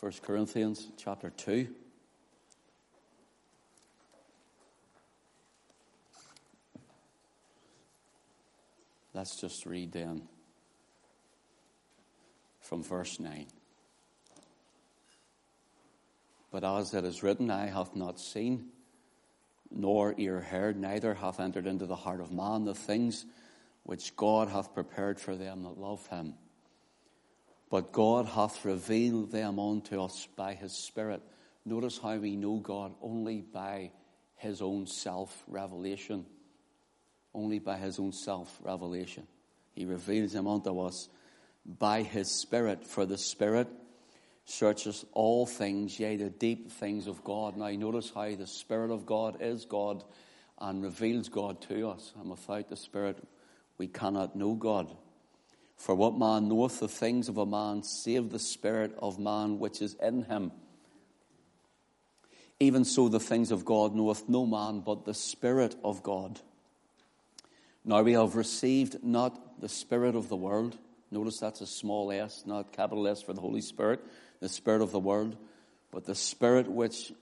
1 Corinthians chapter 2. Let's just read then from verse 9. But as it is written, I have not seen, nor ear heard, neither hath entered into the heart of man the things which God hath prepared for them that love him. But God hath revealed them unto us by his Spirit. Notice how we know God only by his own self revelation. Only by his own self revelation. He reveals them unto us by his Spirit. For the Spirit searches all things, yea, the deep things of God. Now, notice how the Spirit of God is God and reveals God to us. And without the Spirit, we cannot know God. For what man knoweth the things of a man, save the spirit of man which is in him? Even so, the things of God knoweth no man but the Spirit of God. Now we have received not the Spirit of the world. Notice that's a small s, not capital S for the Holy Spirit, the Spirit of the world, but the Spirit which,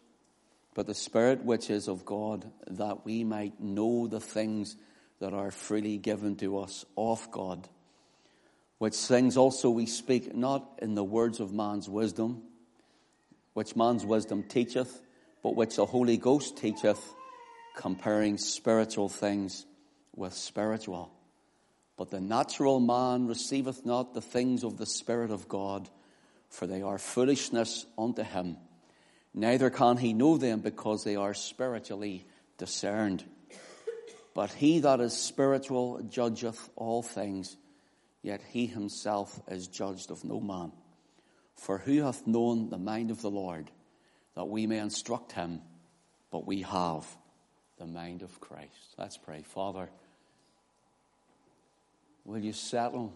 but the Spirit which is of God, that we might know the things that are freely given to us of God which things also we speak not in the words of man's wisdom, which man's wisdom teacheth, but which the Holy Ghost teacheth, comparing spiritual things with spiritual. But the natural man receiveth not the things of the Spirit of God, for they are foolishness unto him. Neither can he know them because they are spiritually discerned. But he that is spiritual judgeth all things yet he himself is judged of no man. For who hath known the mind of the Lord, that we may instruct him? But we have the mind of Christ. Let's pray. Father, will you settle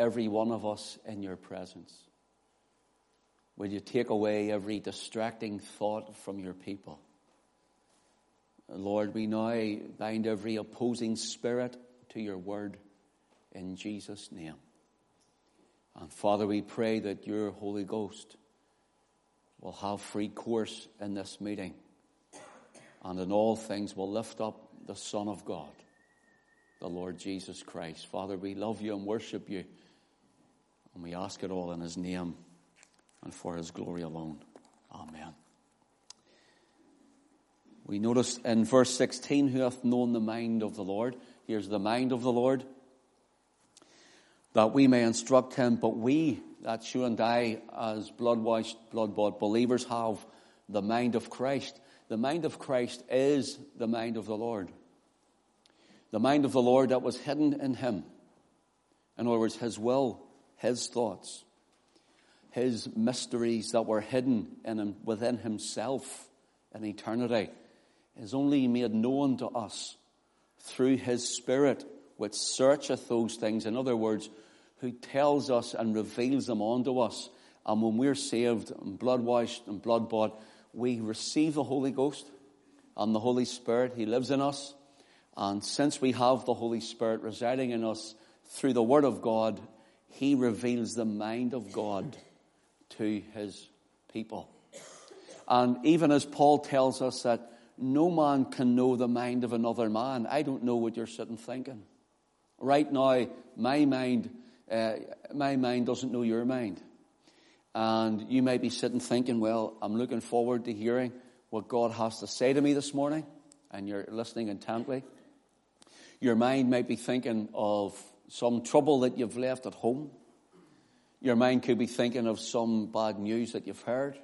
every one of us in your presence? Will you take away every distracting thought from your people? Lord, we now bind every opposing spirit to your word in Jesus' name. And Father, we pray that your Holy Ghost will have free course in this meeting and in all things will lift up the Son of God, the Lord Jesus Christ. Father, we love you and worship you, and we ask it all in his name and for his glory alone. Amen. We notice in verse 16, who hath known the mind of the Lord? Here's the mind of the Lord that we may instruct him. But we, that's you and I, as blood washed, blood bought believers, have the mind of Christ. The mind of Christ is the mind of the Lord. The mind of the Lord that was hidden in him. In other words, his will, his thoughts, his mysteries that were hidden in him, within himself in eternity is only made known to us through his spirit which searcheth those things. In other words, who tells us and reveals them unto us. And when we're saved and blood washed and blood bought, we receive the Holy Ghost and the Holy Spirit. He lives in us. And since we have the Holy Spirit residing in us through the Word of God, He reveals the mind of God to His people. And even as Paul tells us that no man can know the mind of another man, I don't know what you're sitting thinking. Right now, my mind uh, my mind doesn't know your mind. And you may be sitting thinking, well, I'm looking forward to hearing what God has to say to me this morning, and you're listening intently. Your mind might be thinking of some trouble that you've left at home. Your mind could be thinking of some bad news that you've heard.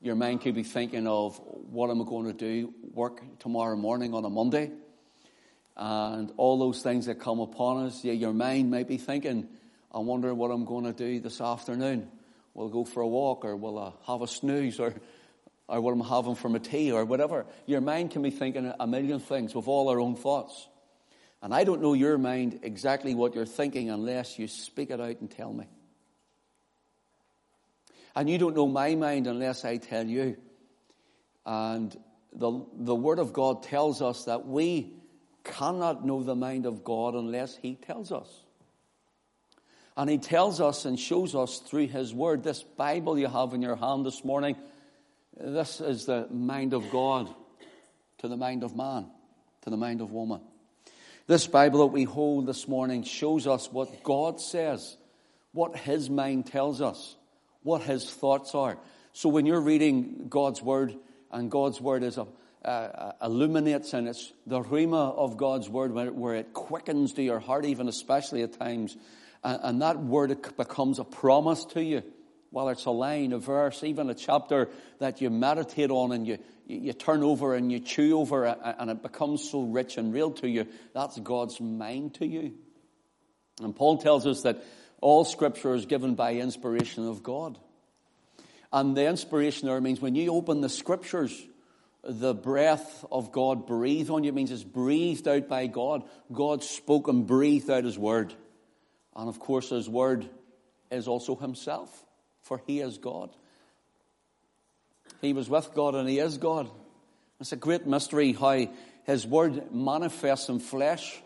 Your mind could be thinking of what am I going to do work tomorrow morning on a Monday and all those things that come upon us. Yeah, your mind might be thinking, I wonder what I'm going to do this afternoon. Will I go for a walk or will I have a snooze or, or what I'm having for my tea or whatever. Your mind can be thinking a million things with all our own thoughts. And I don't know your mind exactly what you're thinking unless you speak it out and tell me. And you don't know my mind unless I tell you. And the, the Word of God tells us that we cannot know the mind of God unless He tells us. And he tells us and shows us through his word, this Bible you have in your hand this morning, this is the mind of God to the mind of man, to the mind of woman. This Bible that we hold this morning shows us what God says, what his mind tells us, what his thoughts are. So when you're reading God's word, and God's word is a, uh, illuminates and it's the rhema of God's word where, where, it quickens to your heart, even especially at times. And, and that word becomes a promise to you, whether it's a line, a verse, even a chapter that you meditate on and you, you turn over and you chew over and it becomes so rich and real to you. That's God's mind to you. And Paul tells us that all scripture is given by inspiration of God. And the inspiration there means when you open the scriptures, the breath of God breathed on you. Means it's breathed out by God. God spoke and breathed out His word. And of course, His word is also Himself, for He is God. He was with God and He is God. It's a great mystery how His word manifests in flesh.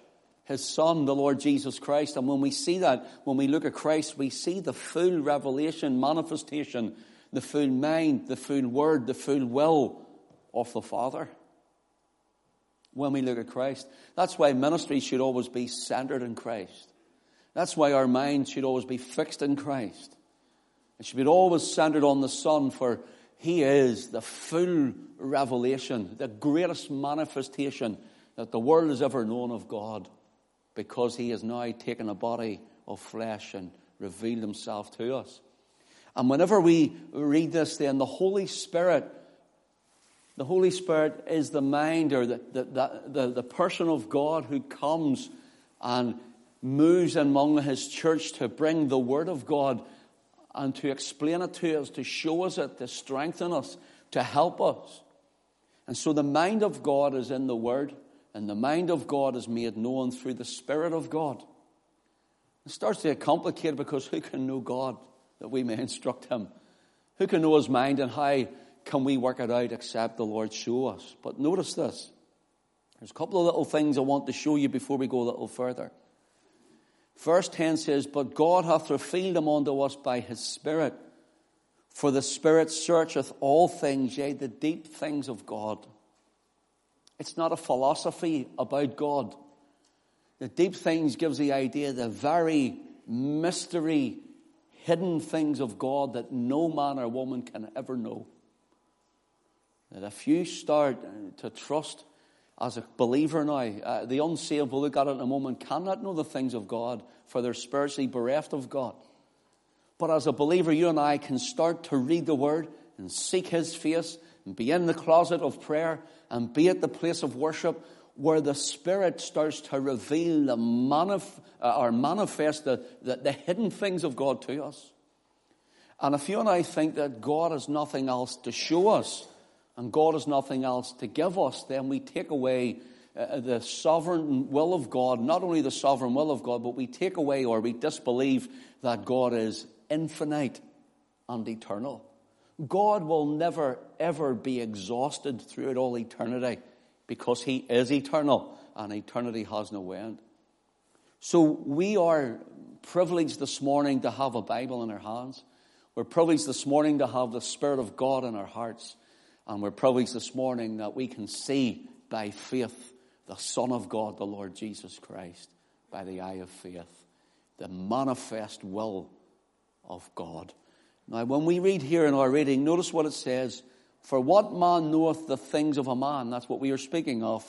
His Son, the Lord Jesus Christ. And when we see that, when we look at Christ, we see the full revelation, manifestation, the full mind, the full word, the full will of the Father when we look at Christ. That's why ministry should always be centered in Christ. That's why our mind should always be fixed in Christ. It should be always centered on the Son, for He is the full revelation, the greatest manifestation that the world has ever known of God, because He has now taken a body of flesh and revealed Himself to us. And whenever we read this, then the Holy Spirit the Holy Spirit is the mind or the, the, the, the, person of God who comes and moves among his church to bring the Word of God and to explain it to us, to show us it, to strengthen us, to help us. And so the mind of God is in the Word, and the mind of God is made known through the Spirit of God. It starts to get complicated because who can know God that we may instruct him? Who can know his mind and how can we work it out except the Lord show us? But notice this. There's a couple of little things I want to show you before we go a little further. Verse 10 says, But God hath revealed them unto us by his Spirit. For the Spirit searcheth all things, yea, the deep things of God. It's not a philosophy about God. The deep things gives the idea, the very mystery, hidden things of God that no man or woman can ever know. That if you start to trust as a believer now, uh, the unsaved will look at it in a moment, cannot know the things of God, for they're spiritually bereft of God. But as a believer, you and I can start to read the Word and seek His face and be in the closet of prayer and be at the place of worship where the Spirit starts to reveal the manif- uh, or manifest the, the, the hidden things of God to us. And if you and I think that God has nothing else to show us, and God has nothing else to give us, then we take away uh, the sovereign will of God, not only the sovereign will of God, but we take away or we disbelieve that God is infinite and eternal. God will never, ever be exhausted throughout all eternity because He is eternal and eternity has no end. So we are privileged this morning to have a Bible in our hands. We're privileged this morning to have the Spirit of God in our hearts. And we're privileged this morning that we can see by faith the Son of God, the Lord Jesus Christ, by the eye of faith, the manifest will of God. Now, when we read here in our reading, notice what it says For what man knoweth the things of a man? That's what we are speaking of.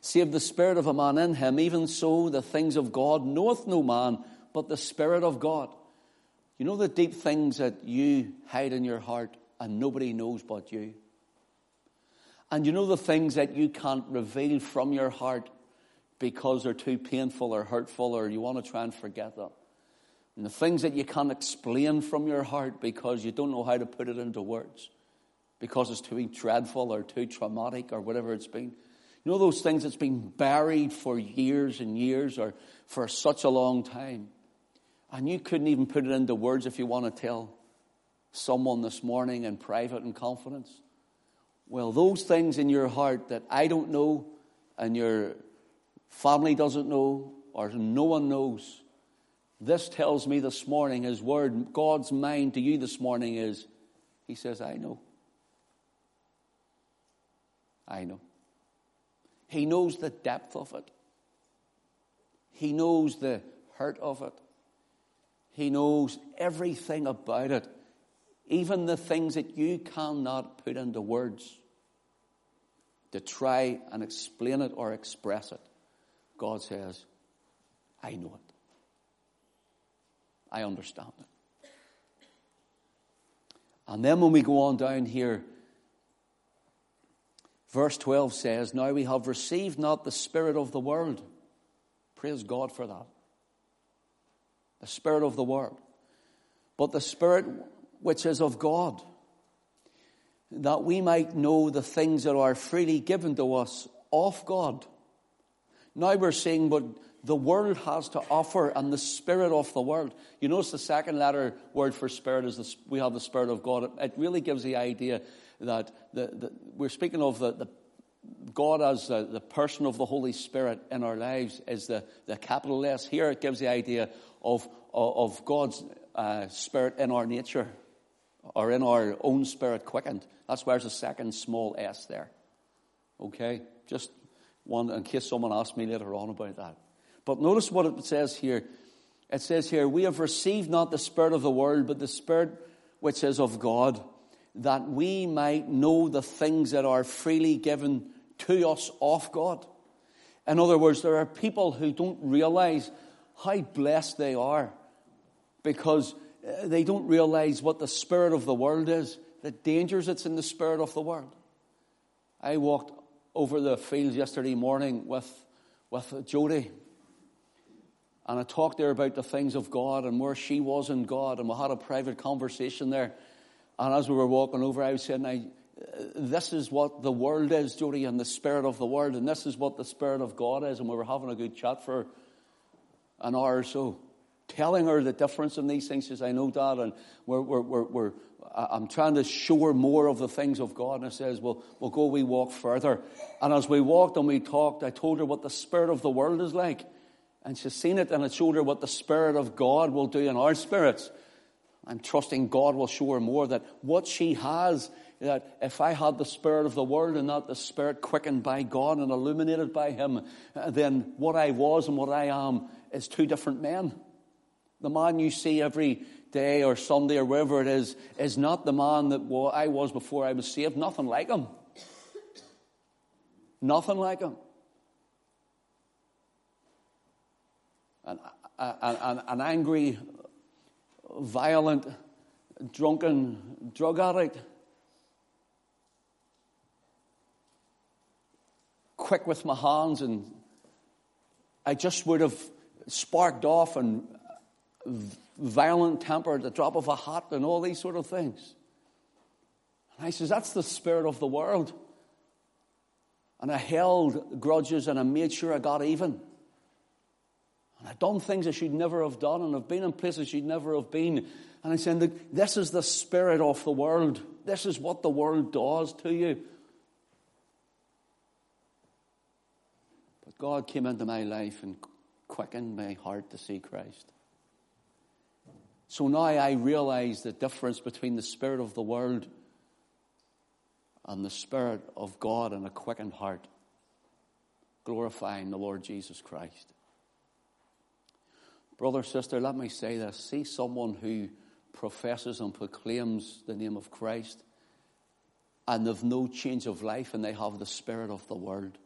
Save the spirit of a man in him, even so the things of God knoweth no man but the Spirit of God. You know the deep things that you hide in your heart? And nobody knows but you. And you know the things that you can't reveal from your heart because they're too painful or hurtful or you want to try and forget them. And the things that you can't explain from your heart because you don't know how to put it into words because it's too dreadful or too traumatic or whatever it's been. You know those things that's been buried for years and years or for such a long time. And you couldn't even put it into words if you want to tell someone this morning in private and confidence? Well, those things in your heart that I don't know and your family doesn't know or no one knows, This tells me this morning, His word, God's mind to you this morning is, He says, I know. I know. He knows the depth of it. He knows the hurt of it. He knows everything about it, even the things that you cannot put into words to try and explain it or express it. God says, I know it. I understand it. And then when we go on down here, verse 12 says, Now we have received not the Spirit of the world. Praise God for that. The Spirit of the world. But the Spirit which is of God, that we might know the things that are freely given to us of God. Now we're seeing what the world has to offer and the spirit of the world. You notice the second letter word for spirit is the, we have the spirit of God. It, really gives the idea that the, the, we're speaking of the, the God as the, the, person of the Holy Spirit in our lives is the, the capital S. Here it gives the idea of, of God's uh, spirit in our nature or in our own spirit quickened. That's why there's a second small s there. Okay? Just one, in case someone asks me later on about that. But notice what it says here. It says here, We have received not the Spirit of the world, but the Spirit which is of God, that we might know the things that are freely given to us of God. In other words, there are people who don't realize how blessed they are because Uh, they don't realize what the spirit of the world is, the dangers that's in the spirit of the world. I walked over the fields yesterday morning with, with Jody, and I talked there about the things of God and where she was in God, and we had a private conversation there. And as we were walking over, I was saying, I, uh, this is what the world is, Jody, and the spirit of the world, and this is what the spirit of God is. And we were having a good chat for an hour or so, telling her the difference in these things. She says, I know, Dad, and we're, we're, we're, we're, I'm trying to show her more of the things of God. And I says, well, we'll go, we walk further. And as we walked and we talked, I told her what the spirit of the world is like. And she's seen it and it showed her what the Spirit of God will do in our spirits. I'm trusting God will show her more that what she has, that if I had the Spirit of the world and not the Spirit quickened by God and illuminated by Him, then what I was and what I am is two different men. The man you see every day or Sunday or wherever it is, is not the man that I was before I was saved. Nothing like him. Nothing like him. an, an, an angry, violent, drunken drug addict. Quick with my hands, and I just would have sparked off and violent temper the drop of a hat and all these sort of things. And I says, That's the spirit of the world. And I held grudges and I made sure I got even. And I've done things I should never have done, and I've been in places I should never have been. And I said, this is the spirit of the world. This is what the world does to you. But God came into my life and quickened my heart to see Christ. So now I realize the difference between the spirit of the world and the spirit of God in a quickened heart, glorifying the Lord Jesus Christ. Brother, sister, let me say this. See someone who professes and proclaims the name of Christ and they've no change of life and they have the spirit of the world.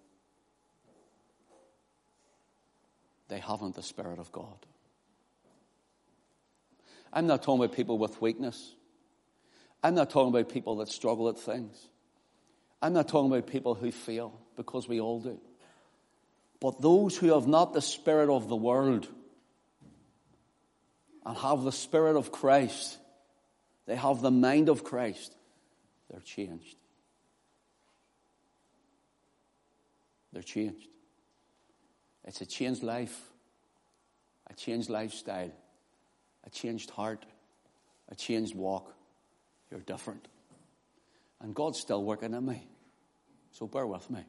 They haven't the spirit of God. I'm not talking about people with weakness. I'm not talking about people that struggle at things. I'm not talking about people who fail, because we all do. But those who have not the spirit of the world, and have the Spirit of Christ, they have the mind of Christ, they're changed. They're changed. It's a changed life, a changed lifestyle, a changed heart, a changed walk. You're different. And God's still working in me. So bear with me.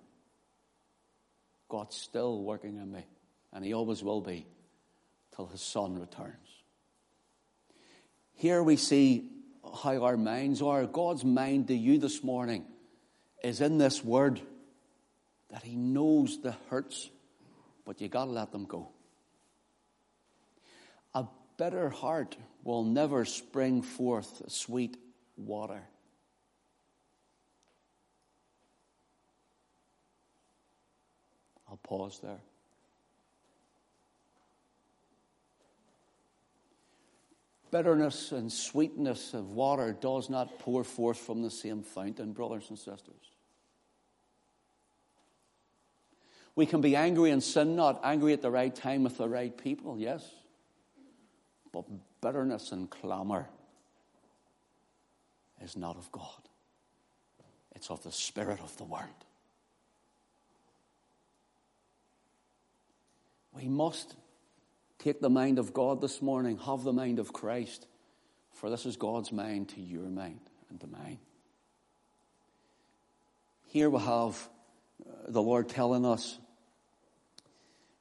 God's still working in me. And He always will be. till his son returns. Here we see how our minds are. God's mind to you this morning is in this word that he knows the hurts, but you got to let them go. Bitter heart will never spring forth sweet water. I'll pause there. bitterness and sweetness of water does not pour forth from the same fountain, brothers and sisters. We can be angry and sin not, angry at the right time with the right people, yes. But bitterness and clamor is not of God, it's of the Spirit of the world. We must Take the mind of God this morning, have the mind of Christ, for this is God's mind to your mind and to mine. Here we have uh, the Lord telling us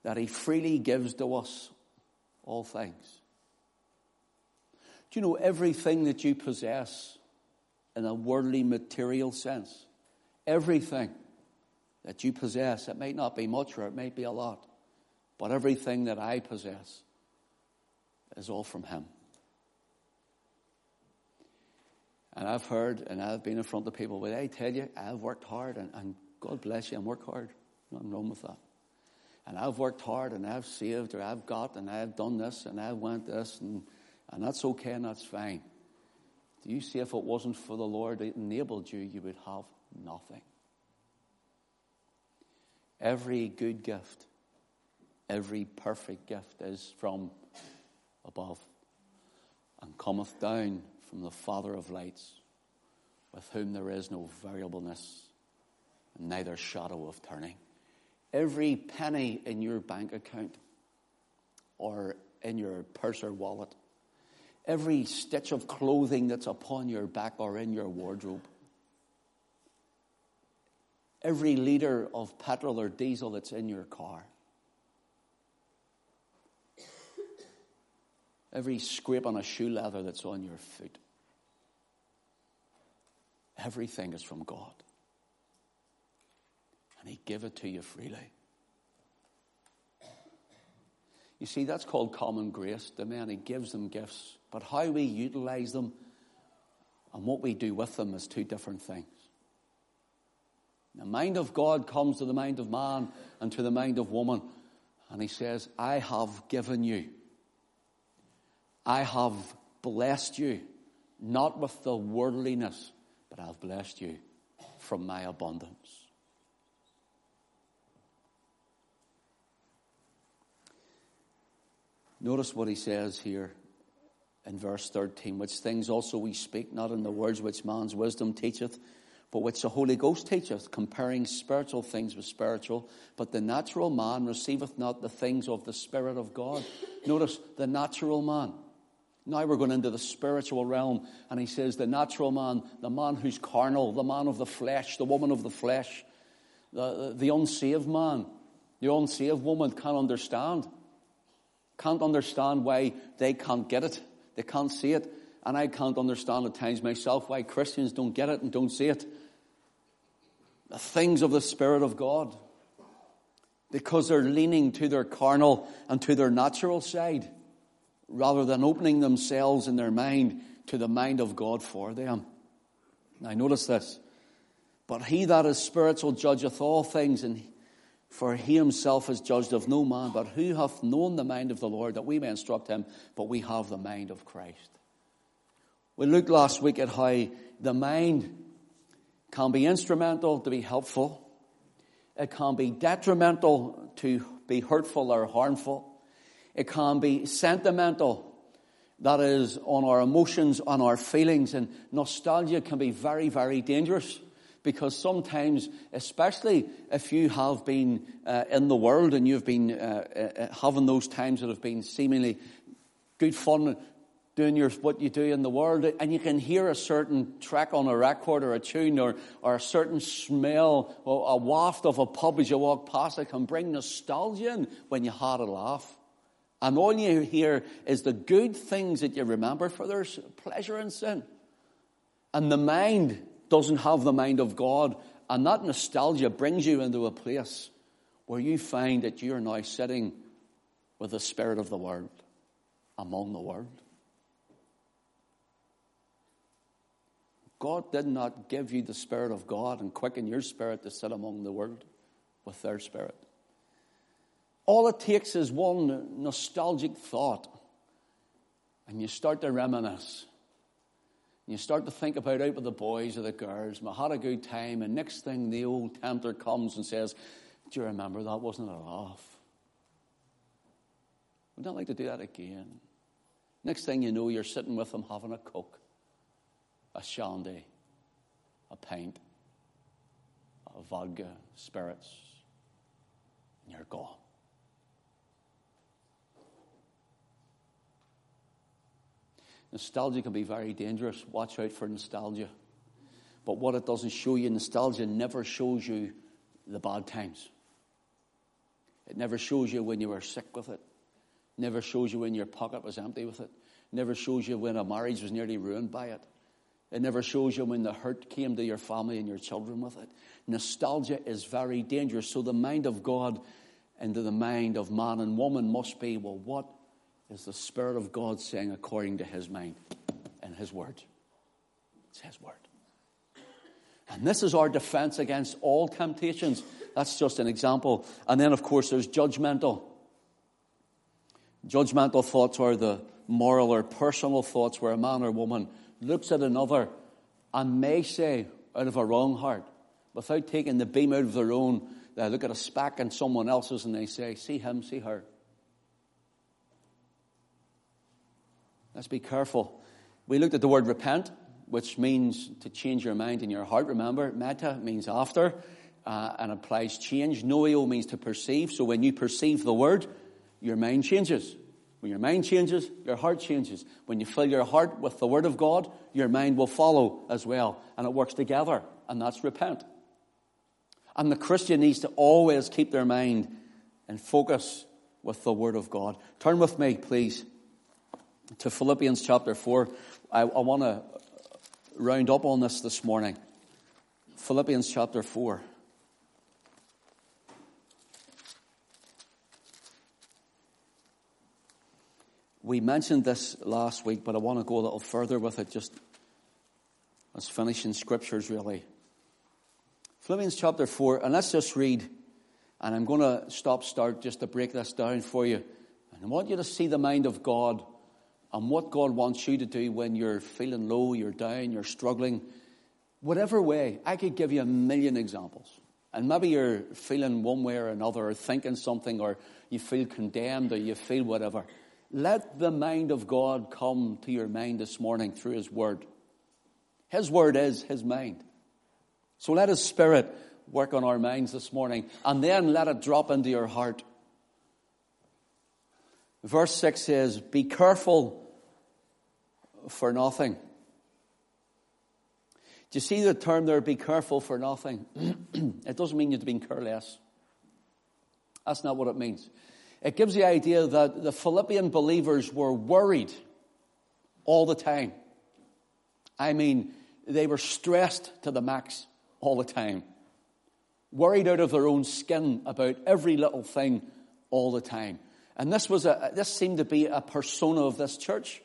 that He freely gives to us all things. Do you know everything that you possess in a worldly material sense? Everything that you possess, it might not be much or it might be a lot. But everything that I possess is all from Him. And I've heard and I've been in front of people, but I tell you, I've worked hard and, and God bless you, and work hard. Nothing wrong with that. And I've worked hard and I've saved or I've got and I've done this and I've went this and, and that's okay and that's fine. Do you see if it wasn't for the Lord that enabled you, you would have nothing? Every good gift Every perfect gift is from above and cometh down from the Father of lights, with whom there is no variableness and neither shadow of turning. Every penny in your bank account or in your purse or wallet, every stitch of clothing that's upon your back or in your wardrobe, every liter of petrol or diesel that's in your car, every scrape on a shoe leather that's on your foot. Everything is from God. And He gave it to you freely. You see, that's called common grace. The man, He gives them gifts. But how we utilize them and what we do with them is two different things. The mind of God comes to the mind of man and to the mind of woman. And He says, I have given you I have blessed you, not with the worldliness, but I've blessed you from my abundance. Notice what he says here in verse 13, which things also we speak, not in the words which man's wisdom teacheth, but which the Holy Ghost teacheth, comparing spiritual things with spiritual. But the natural man receiveth not the things of the Spirit of God. Notice the natural man. Now we're going into the spiritual realm, and he says the natural man, the man who's carnal, the man of the flesh, the woman of the flesh, the, the unsaved man, the unsaved woman can't understand. Can't understand why they can't get it. They can't see it. And I can't understand at times myself why Christians don't get it and don't see it. The things of the Spirit of God. Because they're leaning to their carnal and to their natural side rather than opening themselves in their mind to the mind of God for them. Now, notice this. But he that is spiritual judgeth all things, and for he himself is judged of no man. But who hath known the mind of the Lord that we may instruct him? But we have the mind of Christ. We looked last week at how the mind can be instrumental to be helpful. It can be detrimental to be hurtful or harmful. It can be sentimental. That is on our emotions, on our feelings. And nostalgia can be very, very dangerous because sometimes, especially if you have been uh, in the world and you've been uh, uh, having those times that have been seemingly good fun, doing your, what you do in the world, and you can hear a certain track on a record or a tune or, or a certain smell or a waft of a pub as you walk past, it can bring nostalgia in when you had a laugh And all you hear is the good things that you remember, for there's pleasure in sin. And the mind doesn't have the mind of God. And that nostalgia brings you into a place where you find that you're now sitting with the Spirit of the world among the world. God did not give you the Spirit of God and quicken your spirit to sit among the world with their spirit. All it takes is one nostalgic thought, and you start to reminisce. You start to think about out with the boys or the girls, and I had a good time, and next thing the old tempter comes and says, Do you remember that? Wasn't it off? Would not like to do that again. Next thing you know, you're sitting with them having a coke a shandy, a pint, a vodka, spirits, and you're gone. Nostalgia can be very dangerous. Watch out for nostalgia. But what it doesn't show you, nostalgia never shows you the bad times. It never shows you when you were sick with it. Never shows you when your pocket was empty with it. Never shows you when a marriage was nearly ruined by it. It never shows you when the hurt came to your family and your children with it. Nostalgia is very dangerous. So the mind of God into the mind of man and woman must be well, what is the Spirit of God saying according to his mind and his word? It's his word. And this is our defense against all temptations. That's just an example. And then, of course, there's judgmental. Judgmental thoughts are the moral or personal thoughts where a man or woman looks at another and may say out of a wrong heart, without taking the beam out of their own, they look at a speck in someone else's and they say, See him, see her. Let's be careful. We looked at the word repent, which means to change your mind and your heart. Remember, meta means after uh, and applies change. Noeo means to perceive. So when you perceive the word, your mind changes. When your mind changes, your heart changes. When you fill your heart with the Word of God, your mind will follow as well. And it works together. And that's repent. And the Christian needs to always keep their mind and focus with the Word of God. Turn with me, please, to Philippians chapter 4. I, I want to round up on this this morning. Philippians chapter 4. We mentioned this last week, but I want to go a little further with it, just as finishing scriptures, really. Philippians chapter 4, and let's just read, and I'm going to stop start just to break this down for you. And I want you to see the mind of God and what God wants you to do when you're feeling low, you're down, you're struggling. Whatever way, I could give you a million examples. And maybe you're feeling one way or another, or thinking something, or you feel condemned, or you feel whatever. Let the mind of God come to your mind this morning through His Word. His Word is His mind. So let His Spirit work on our minds this morning and then let it drop into your heart. Verse 6 says, Be careful for nothing. Do you see the term there, be careful for nothing? it doesn't mean you're being careless. That's not what it means. It gives the idea that the Philippian believers were worried all the time. I mean, they were stressed to the max all the time, worried out of their own skin about every little thing all the time. And this was a, this seemed to be a persona of this church.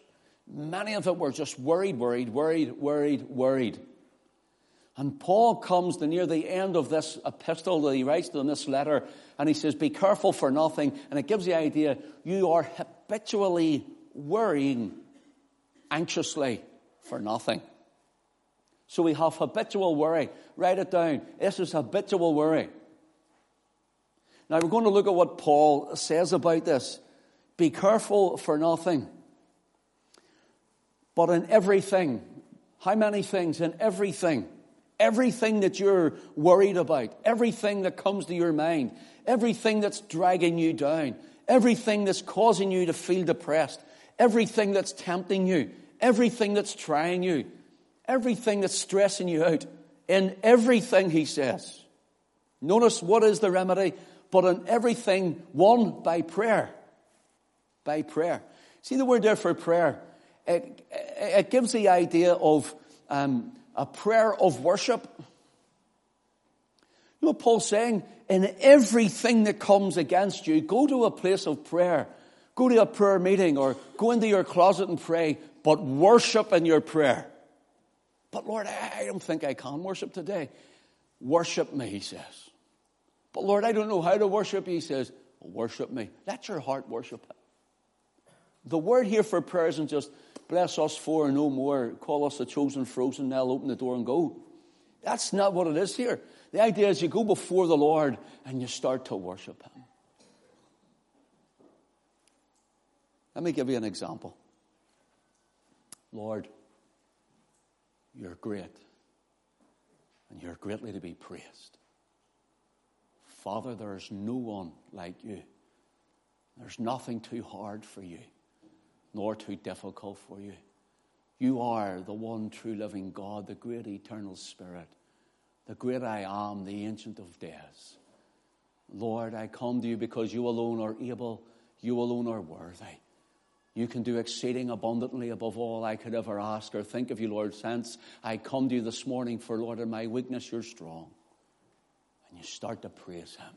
Many of them were just worried, worried, worried, worried, worried. And Paul comes to near the end of this epistle that he writes to them, this letter, and he says, Be careful for nothing. And it gives the idea you are habitually worrying anxiously for nothing. So we have habitual worry. Write it down. This is habitual worry. Now we're going to look at what Paul says about this. Be careful for nothing. But in everything, how many things? In everything Everything that you're worried about, everything that comes to your mind, everything that's dragging you down, everything that's causing you to feel depressed, everything that's tempting you, everything that's trying you, everything that's stressing you out, in everything, he says. Notice what is the remedy? But in everything, one, by prayer. by prayer. See the word there for prayer? It, it gives the idea of um, a prayer of worship. You know Paul's saying? In everything that comes against you, go to a place of prayer. Go to a prayer meeting or go into your closet and pray, but worship in your prayer. But Lord, I don't think I can worship today. Worship me, he says. But Lord, I don't know how to worship, he says. Worship me. Let your heart worship. The word here for prayer isn't just bless us four no more, call us the chosen frozen, now open the door and go. That's not what it is here. The idea is you go before the Lord and you start to worship him. Let me give you an example. Lord, you're great and you're greatly to be praised. Father, there is no one like you. There's nothing too hard for you, nor too difficult for you. You are the one true living God, the great eternal Spirit, the great I am, the Ancient of Days. Lord, I come to you because you alone are able, you alone are worthy. You can do exceeding abundantly above all I could ever ask or think of you, Lord. Since I come to you this morning, for Lord, in my weakness, you're strong. And you start to praise Him.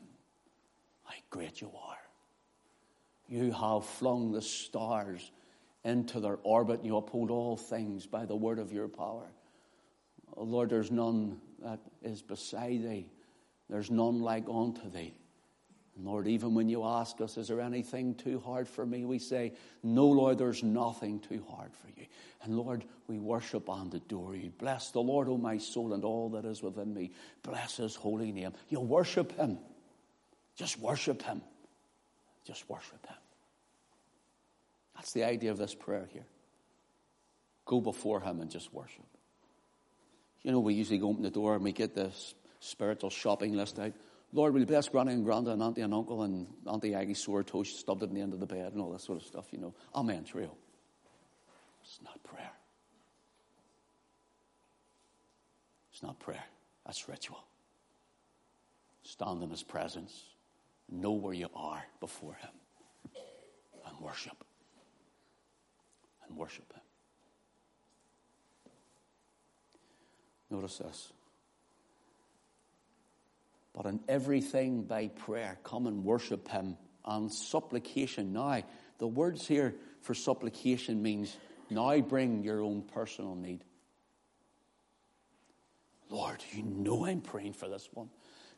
How great you are. You have flung the stars into their orbit, you uphold all things by the word of your power. Oh, Lord, there's none that is beside thee, there's none like unto thee. And Lord, even when you ask us, is there anything too hard for me? We say, No, Lord, there's nothing too hard for you. And Lord, we worship and adore you. Bless the Lord, O my soul, and all that is within me. Bless his holy name. You worship him. Just worship him. Just worship him. That's the idea of this prayer here. Go before him and just worship. You know, we usually go open the door and we get this spiritual shopping list out. Lord, will you bless Granny and Granda and Auntie and Uncle and Auntie Aggie's sore toe? She stubbed in the end of the bed and all that sort of stuff, you know. Amen, trio. It's not prayer. It's not prayer. That's ritual. Stand in His presence. Know where you are before Him. And worship. And worship Him. Notice this. But in everything by prayer, come and worship Him and supplication. Now, the words here for supplication means now bring your own personal need. Lord, you know I'm praying for this one.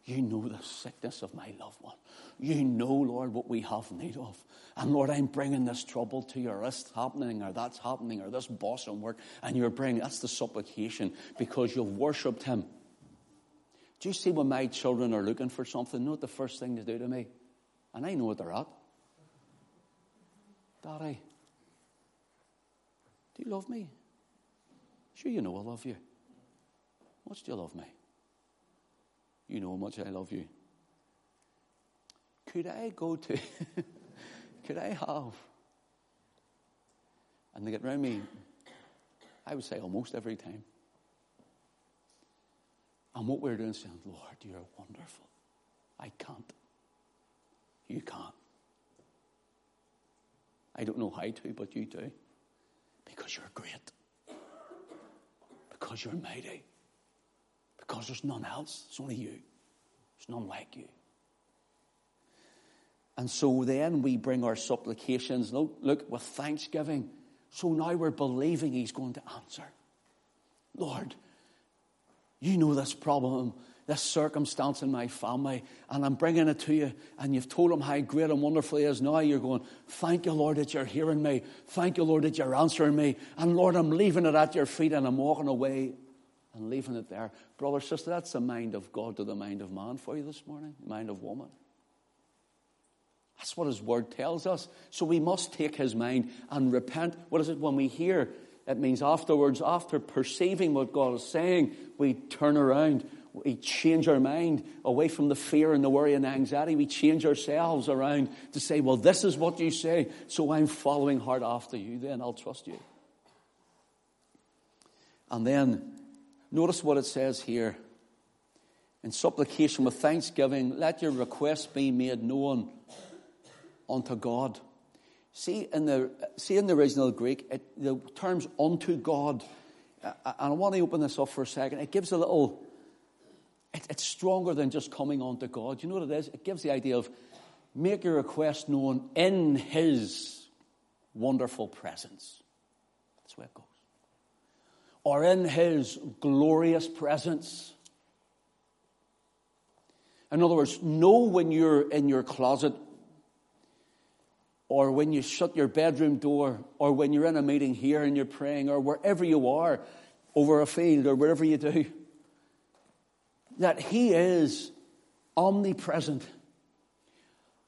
You know the sickness of my loved one. You know, Lord, what we have need of. And Lord, I'm bringing this trouble to you, or this happening, or that's happening, or this boss work, and you're bringing, that's the supplication because you've worshipped Him. Do you see when my children are looking for something, know what the first thing they do to me? And I know what they're at. Daddy, do you love me? Sure, you know I love you. Much do you love me? You know how much I love you. Could I go to, could I have, and they get round me, I would say almost every time. And what we're doing is saying, Lord, you're wonderful. I can't. You can't. I don't know how to, but you do. Because you're great. Because you're mighty. Because there's none else. It's only you. There's none like you. And so then we bring our supplications, look, look, with thanksgiving. So now we're believing He's going to answer. Lord, you know this problem, this circumstance in my family, and I'm bringing it to you, and you've told him how great and wonderful he is. Now you're going, Thank you, Lord, that you're hearing me. Thank you, Lord, that you're answering me. And Lord, I'm leaving it at your feet, and I'm walking away and leaving it there. Brother, sister, that's the mind of God to the mind of man for you this morning, the mind of woman. That's what his word tells us. So we must take his mind and repent. What is it when we hear it means afterwards, after perceiving what God is saying, we turn around. We change our mind away from the fear and the worry and anxiety. We change ourselves around to say, well, this is what you say, so I'm following hard after you, then I'll trust you. And then, notice what it says here. In supplication with thanksgiving, let your request be made known unto God. See in the, see in the original Greek, it, the terms unto God, uh, uh, and I want to open this up for a second. It gives a little, it, it's stronger than just coming unto God. You know what it is? It gives the idea of make your request known in His wonderful presence. That's where it goes. Or in His glorious presence. In other words, know when you're in your closet or when you shut your bedroom door, or when you're in a meeting here and you're praying, or wherever you are, over a field, or wherever you do, that He is omnipresent.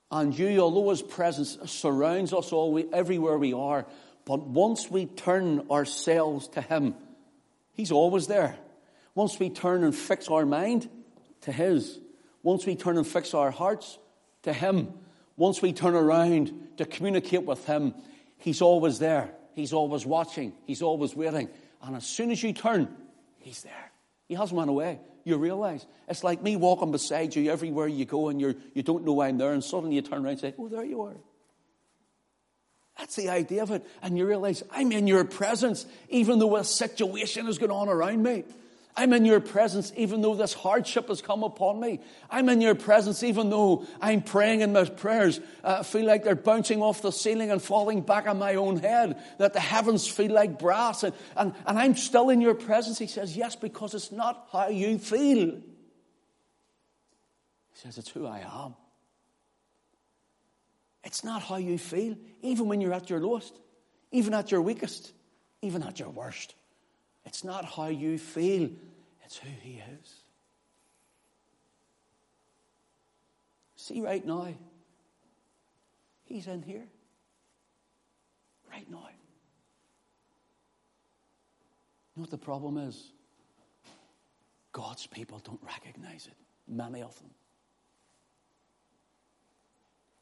And you, although His presence surrounds us all, everywhere we are, but once we turn ourselves to Him, He's always there. Once we turn and fix our mind to His, once we turn and fix our hearts to Him, once we turn around to communicate with Him, He's always there. He's always watching. He's always waiting. And as soon as you turn, He's there. He hasn't run away. You realize it's like me walking beside you everywhere you go, and you're, you don't know I'm there, and suddenly you turn around and say, "Oh, there you are." That's the idea of it, and you realize I'm in your presence, even though a situation is going on around me. I'm in your presence even though this hardship has come upon me. I'm in your presence even though I'm praying and my prayers uh, feel like they're bouncing off the ceiling and falling back on my own head, that the heavens feel like brass, and, and, and I'm still in your presence. He says, Yes, because it's not how you feel. He says, It's who I am. It's not how you feel, even when you're at your lowest, even at your weakest, even at your worst. It's not how you feel, it's who He is. See, right now, He's in here. Right now. You know what the problem is? God's people don't recognize it, many of them.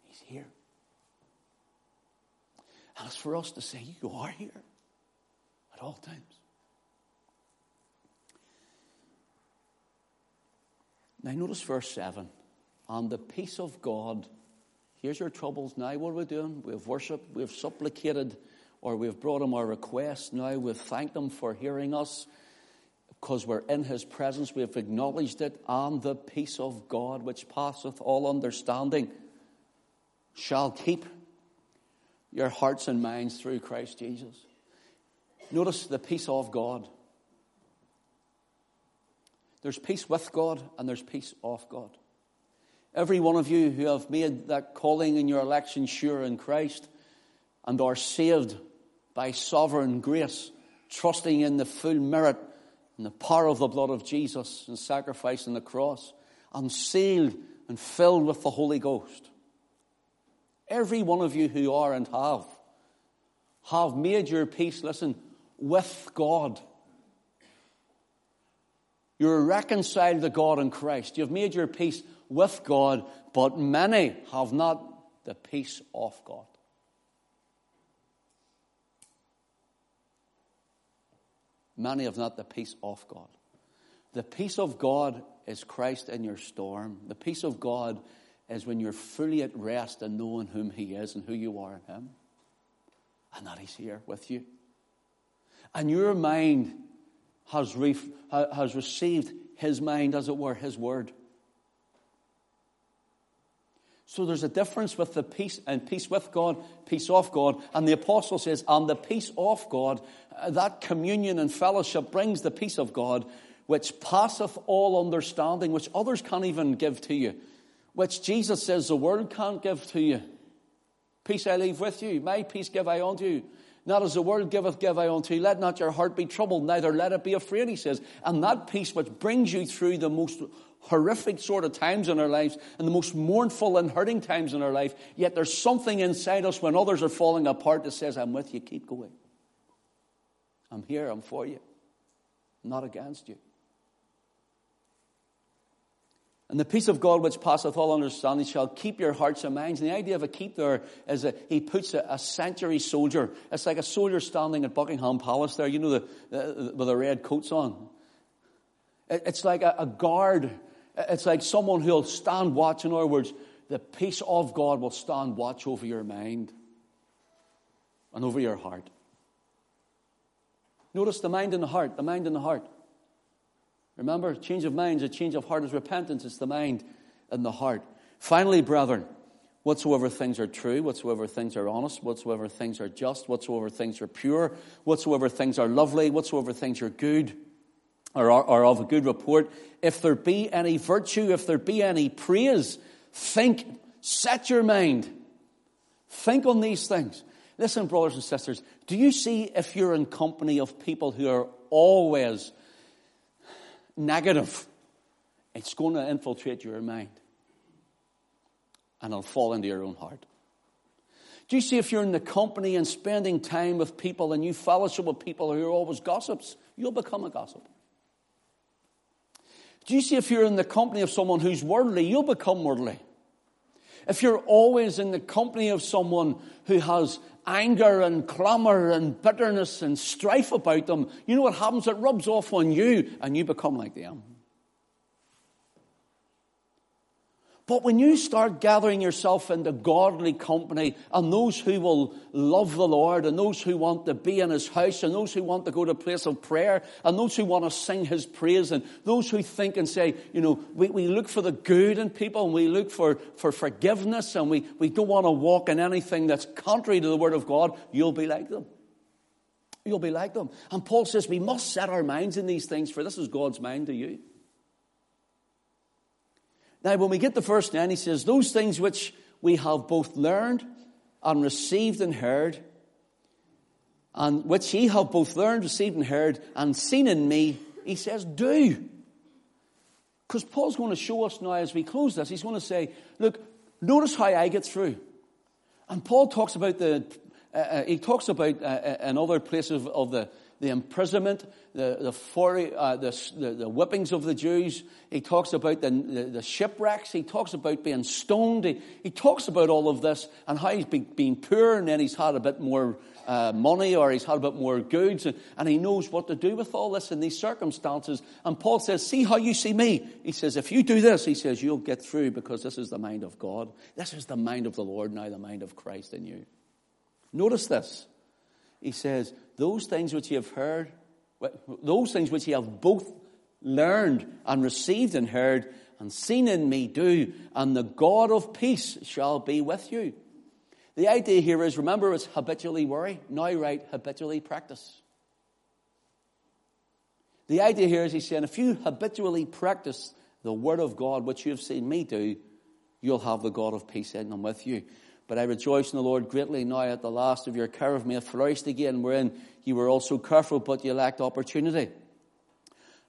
He's here. And it's for us to say, You are here at all times. Now, notice verse 7. And the peace of God. Here's your troubles. Now, what are we doing? We've worshipped, we've supplicated, or we've brought him our request. Now, we've thanked him for hearing us because we're in his presence. We've acknowledged it. And the peace of God, which passeth all understanding, shall keep your hearts and minds through Christ Jesus. Notice the peace of God. There's peace with God and there's peace of God. Every one of you who have made that calling in your election sure in Christ and are saved by sovereign grace, trusting in the full merit and the power of the blood of Jesus and sacrifice on the cross, and sealed and filled with the Holy Ghost. Every one of you who are and have, have made your peace, listen, with God you're reconciled to God in Christ. You've made your peace with God, but many have not the peace of God. Many have not the peace of God. The peace of God is Christ in your storm. The peace of God is when you're fully at rest and knowing whom He is and who you are in Him, and that He's here with you. And your mind has, re- has received his mind, as it were, his word. So there's a difference with the peace and peace with God, peace of God. And the apostle says, and the peace of God, uh, that communion and fellowship brings the peace of God, which passeth all understanding, which others can't even give to you, which Jesus says the world can't give to you. Peace I leave with you, my peace give I unto you. Not as the world giveth, give I unto you. Let not your heart be troubled, neither let it be afraid, he says. And that peace which brings you through the most horrific sort of times in our lives and the most mournful and hurting times in our life, yet there's something inside us when others are falling apart that says, I'm with you, keep going. I'm here, I'm for you, not against you. And the peace of God which passeth all understanding shall keep your hearts and minds. And the idea of a keep there is that he puts a, a soldier. It's like a soldier standing at Buckingham Palace there, you know, the, uh, with the red coats on. It, it's like a, a guard. It's like someone who'll stand watch. In other words, the peace of God will stand watch over your mind. and over your heart. Notice the mind and the heart, the mind and the heart. Remember, change of mind is a change of heart is repentance. It's the mind and the heart. Finally, brethren, whatsoever things are true, whatsoever things are honest, whatsoever things are just, whatsoever things are pure, whatsoever things are lovely, whatsoever things are good, or are, are of a good report, if there be any virtue, if there be any praise, think, set your mind, think on these things. Listen, brothers and sisters, do you see if you're in company of people who are always negative, it's going to infiltrate your mind and it'll fall into your own heart. Do you see if you're in the company and spending time with people and you fellowship with people who are always gossips, you'll become a gossip. Do you see if you're in the company of someone who's worldly, you'll become worldly. If you're always in the company of someone who has anger and clamor and bitterness and strife about them, you know what happens? It rubs off on you and you become like them. But when you start gathering yourself into godly company and those who will love the Lord and those who want to be in His house and those who want to go to a place of prayer and those who want to sing His praise and those who think and say, you know, we, we look for the good in people and we look for, for forgiveness and we, we don't want to walk in anything that's contrary to the Word of God, you'll be like them. You'll be like them. And Paul says we must set our minds in these things for this is God's mind to you. Now, when we get to verse 9, he says, Those things which we have both learned and received and heard, and which ye have both learned, received, and heard, and seen in me, he says, Do. Because Paul's going to show us now as we close this, he's going to say, Look, notice how I get through. And Paul talks about the, uh, uh he talks about uh, uh in other places of the, the imprisonment, the, the, 40, uh, the, the, the, whippings of the Jews. He talks about the, the, the shipwrecks. He talks about being stoned. He, he, talks about all of this and how he's been, been poor and then he's had a bit more uh, money or he's had a bit more goods and, and he knows what to do with all this in these circumstances. And Paul says, see how you see me. He says, if you do this, he says, you'll get through because this is the mind of God. This is the mind of the Lord now, the mind of Christ in you. Notice this. He says, those things which you have heard, those things which you have both learned and received and heard and seen in me do, and the God of peace shall be with you. The idea here is remember, it's habitually worry. Now, right, habitually practice. The idea here is he's saying if you habitually practice the word of God, which you have seen me do, you'll have the God of peace in and with you. But I rejoice in the Lord greatly now at the last of your care of me flourished again, wherein you were also careful, but you lacked opportunity.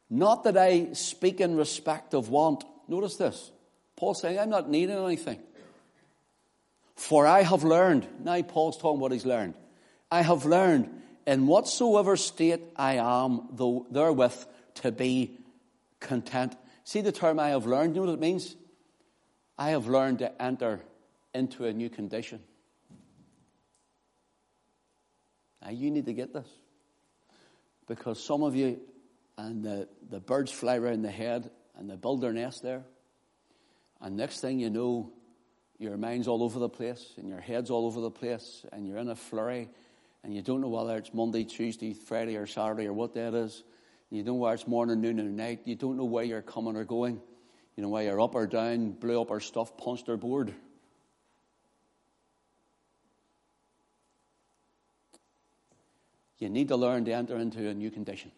Not that I speak in respect of want. Notice this. Paul saying, I'm not needing anything. For I have learned. Now Paul's talking what he's learned. I have learned in whatsoever state I am, though therewith to be content. See the term I have learned? You know what it means? I have learned to enter into a new condition. Now, you need to get this. Because some of you, and the, the birds fly around the head and they build their nest there. And next thing you know, your mind's all over the place and your head's all over the place and you're in a flurry and you don't know whether it's Monday, Tuesday, Friday, or Saturday or what day it is. You don't know whether it's morning, noon, or night. You don't know where you're coming or going. You know, whether you're up or down, blew up or stuff, punched or bored. You need to learn to enter into a new condition.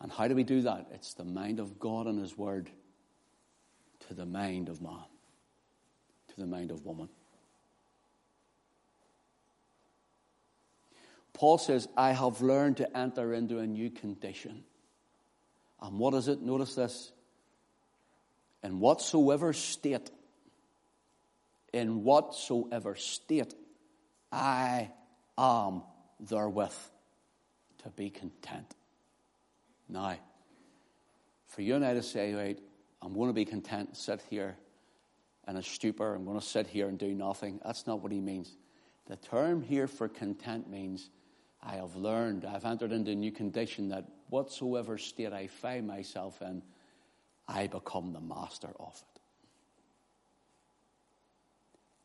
And how do we do that? It's the mind of God and His Word to the mind of man, to the mind of woman. Paul says, I have learned to enter into a new condition. And what is it? Notice this. In whatsoever state in whatsoever state I am therewith to be content. Now, for you and I to say, right, I'm going to be content, sit here in a stupor, I'm going to sit here and do nothing, that's not what he means. The term here for content means I have learned, I've entered into a new condition that whatsoever state I find myself in, I become the master of it.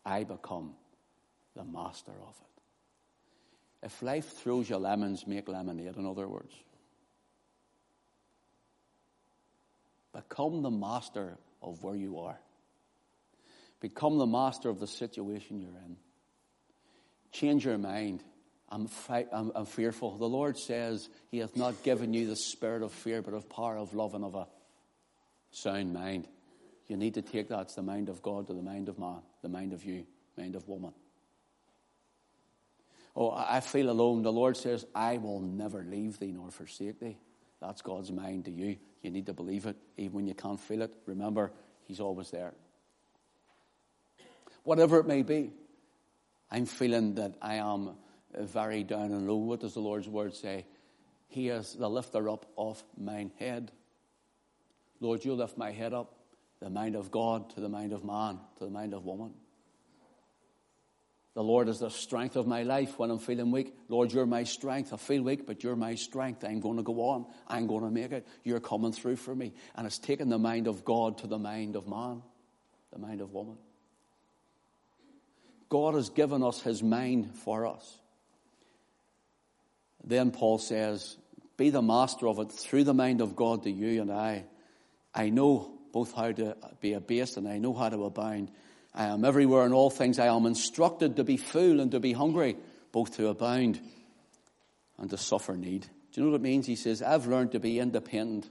I become the master of it. If life throws you lemons, make lemonade, in other words. Become the master of where you are. Become the master of the situation you're in. Change your mind. I'm, I'm, I'm, fearful. The Lord says He hath not given you the spirit of fear, but of power, of love, and of a sound mind. You need to take that. It's the mind of God to the mind of man, the mind of you, mind of woman. Oh, I feel alone. The Lord says, I will never leave thee nor forsake thee. That's God's mind to you. You need to believe it, even when you can't feel it. Remember, He's always there. Whatever it may be, I'm feeling that I am very down and low. What does the Lord's word say? He is the lifter up of mine head. Lord, you lift my head up, the mind of God to the mind of man, to the mind of woman. The Lord is the strength of my life when I'm feeling weak. Lord, you're my strength. I feel weak, but you're my strength. I'm going to go on. I'm going to make it. You're coming through for me. And it's taken the mind of God to the mind of man, the mind of woman. God has given us his mind for us. Then Paul says, Be the master of it through the mind of God to you and I. I know both how to be abased and I know how to abound. I am everywhere in all things. I am instructed to be full and to be hungry, both to abound and to suffer need. Do you know what it means? He says, I've learned to be independent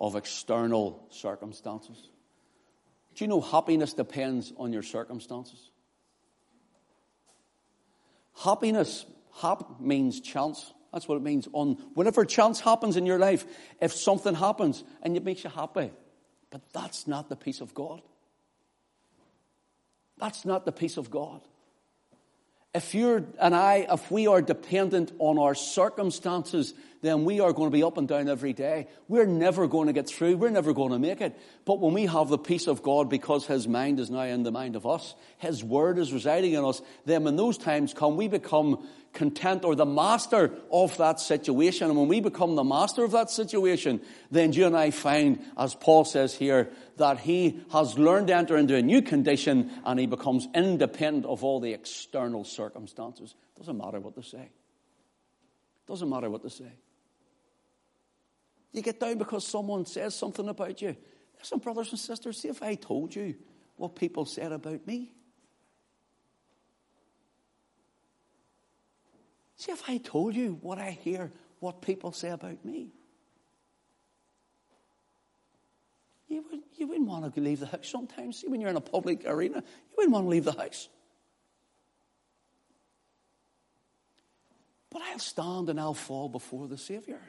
of external circumstances. Do you know happiness depends on your circumstances? Happiness, hap means chance. That's what it means. On whenever chance happens in your life, if something happens and it makes you happy, but that's not the peace of God. That's not the peace of God. If you're and I, if we are dependent on our circumstances, then we are going to be up and down every day. We're never going to get through. We're never going to make it. But when we have the peace of God because His mind is now in the mind of us, His word is residing in us, then when those times come, we become content or the master of that situation. And when we become the master of that situation, then you and I find, as Paul says here, that he has learned to enter into a new condition and he becomes independent of all the external circumstances. Doesn't matter what they say. Doesn't matter what they say. You get down because someone says something about you. Listen, brothers and sisters, see if I told you what people said about me. See if I told you what I hear, what people say about me. You, would, you wouldn't want to leave the house sometimes. See, when you're in a public arena, you wouldn't want to leave the house. But I'll stand and I'll fall before the Savior.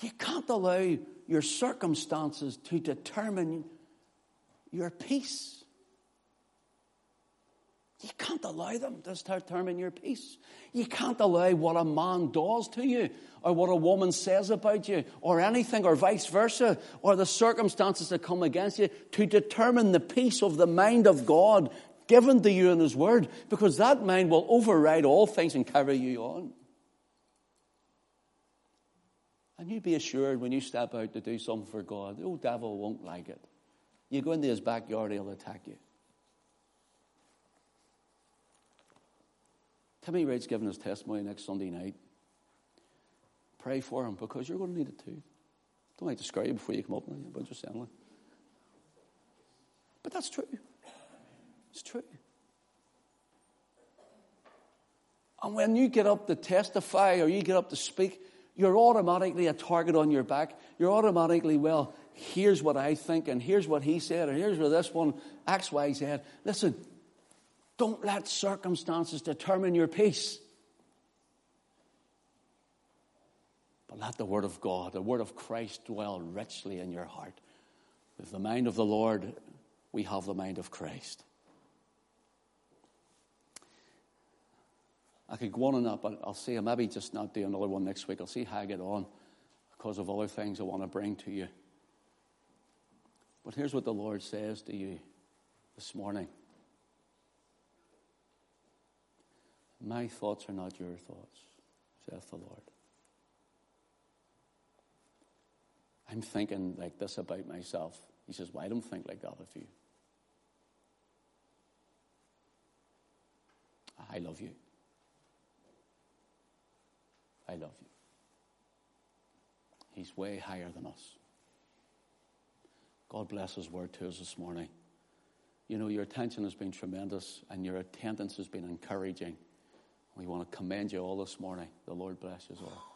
You can't allow your circumstances to determine your peace. You can't allow them to determine your peace. You can't allow what a man does to you, or what a woman says about you, or anything, or vice versa, or the circumstances that come against you to determine the peace of the mind of God given to you in His Word, because that mind will override all things and carry you on. And you be assured when you step out to do something for God, the old devil won't like it. You go into his backyard, he'll attack you. Timmy Wright's giving his testimony next Sunday night. Pray for him because you're going to need it too. Don't like to scare you before you come up, but just saying. But that's true. It's true. And when you get up to testify or you get up to speak, you're automatically a target on your back. You're automatically, well, here's what I think, and here's what he said, and here's what this one, X, Y, Z. Listen, don't let circumstances determine your peace. But let the Word of God, the Word of Christ dwell richly in your heart. With the mind of the Lord, we have the mind of Christ. I could go on and that, but I'll I maybe just not do another one next week. I'll see how I get on because of other things I want to bring to you. But here's what the Lord says to you this morning My thoughts are not your thoughts, saith the Lord. I'm thinking like this about myself. He says, Well, I don't think like that of you. I love you. I love you. He's way higher than us. God bless His word to us this morning. You know, your attention has been tremendous and your attendance has been encouraging. We want to commend you all this morning. The Lord bless you all.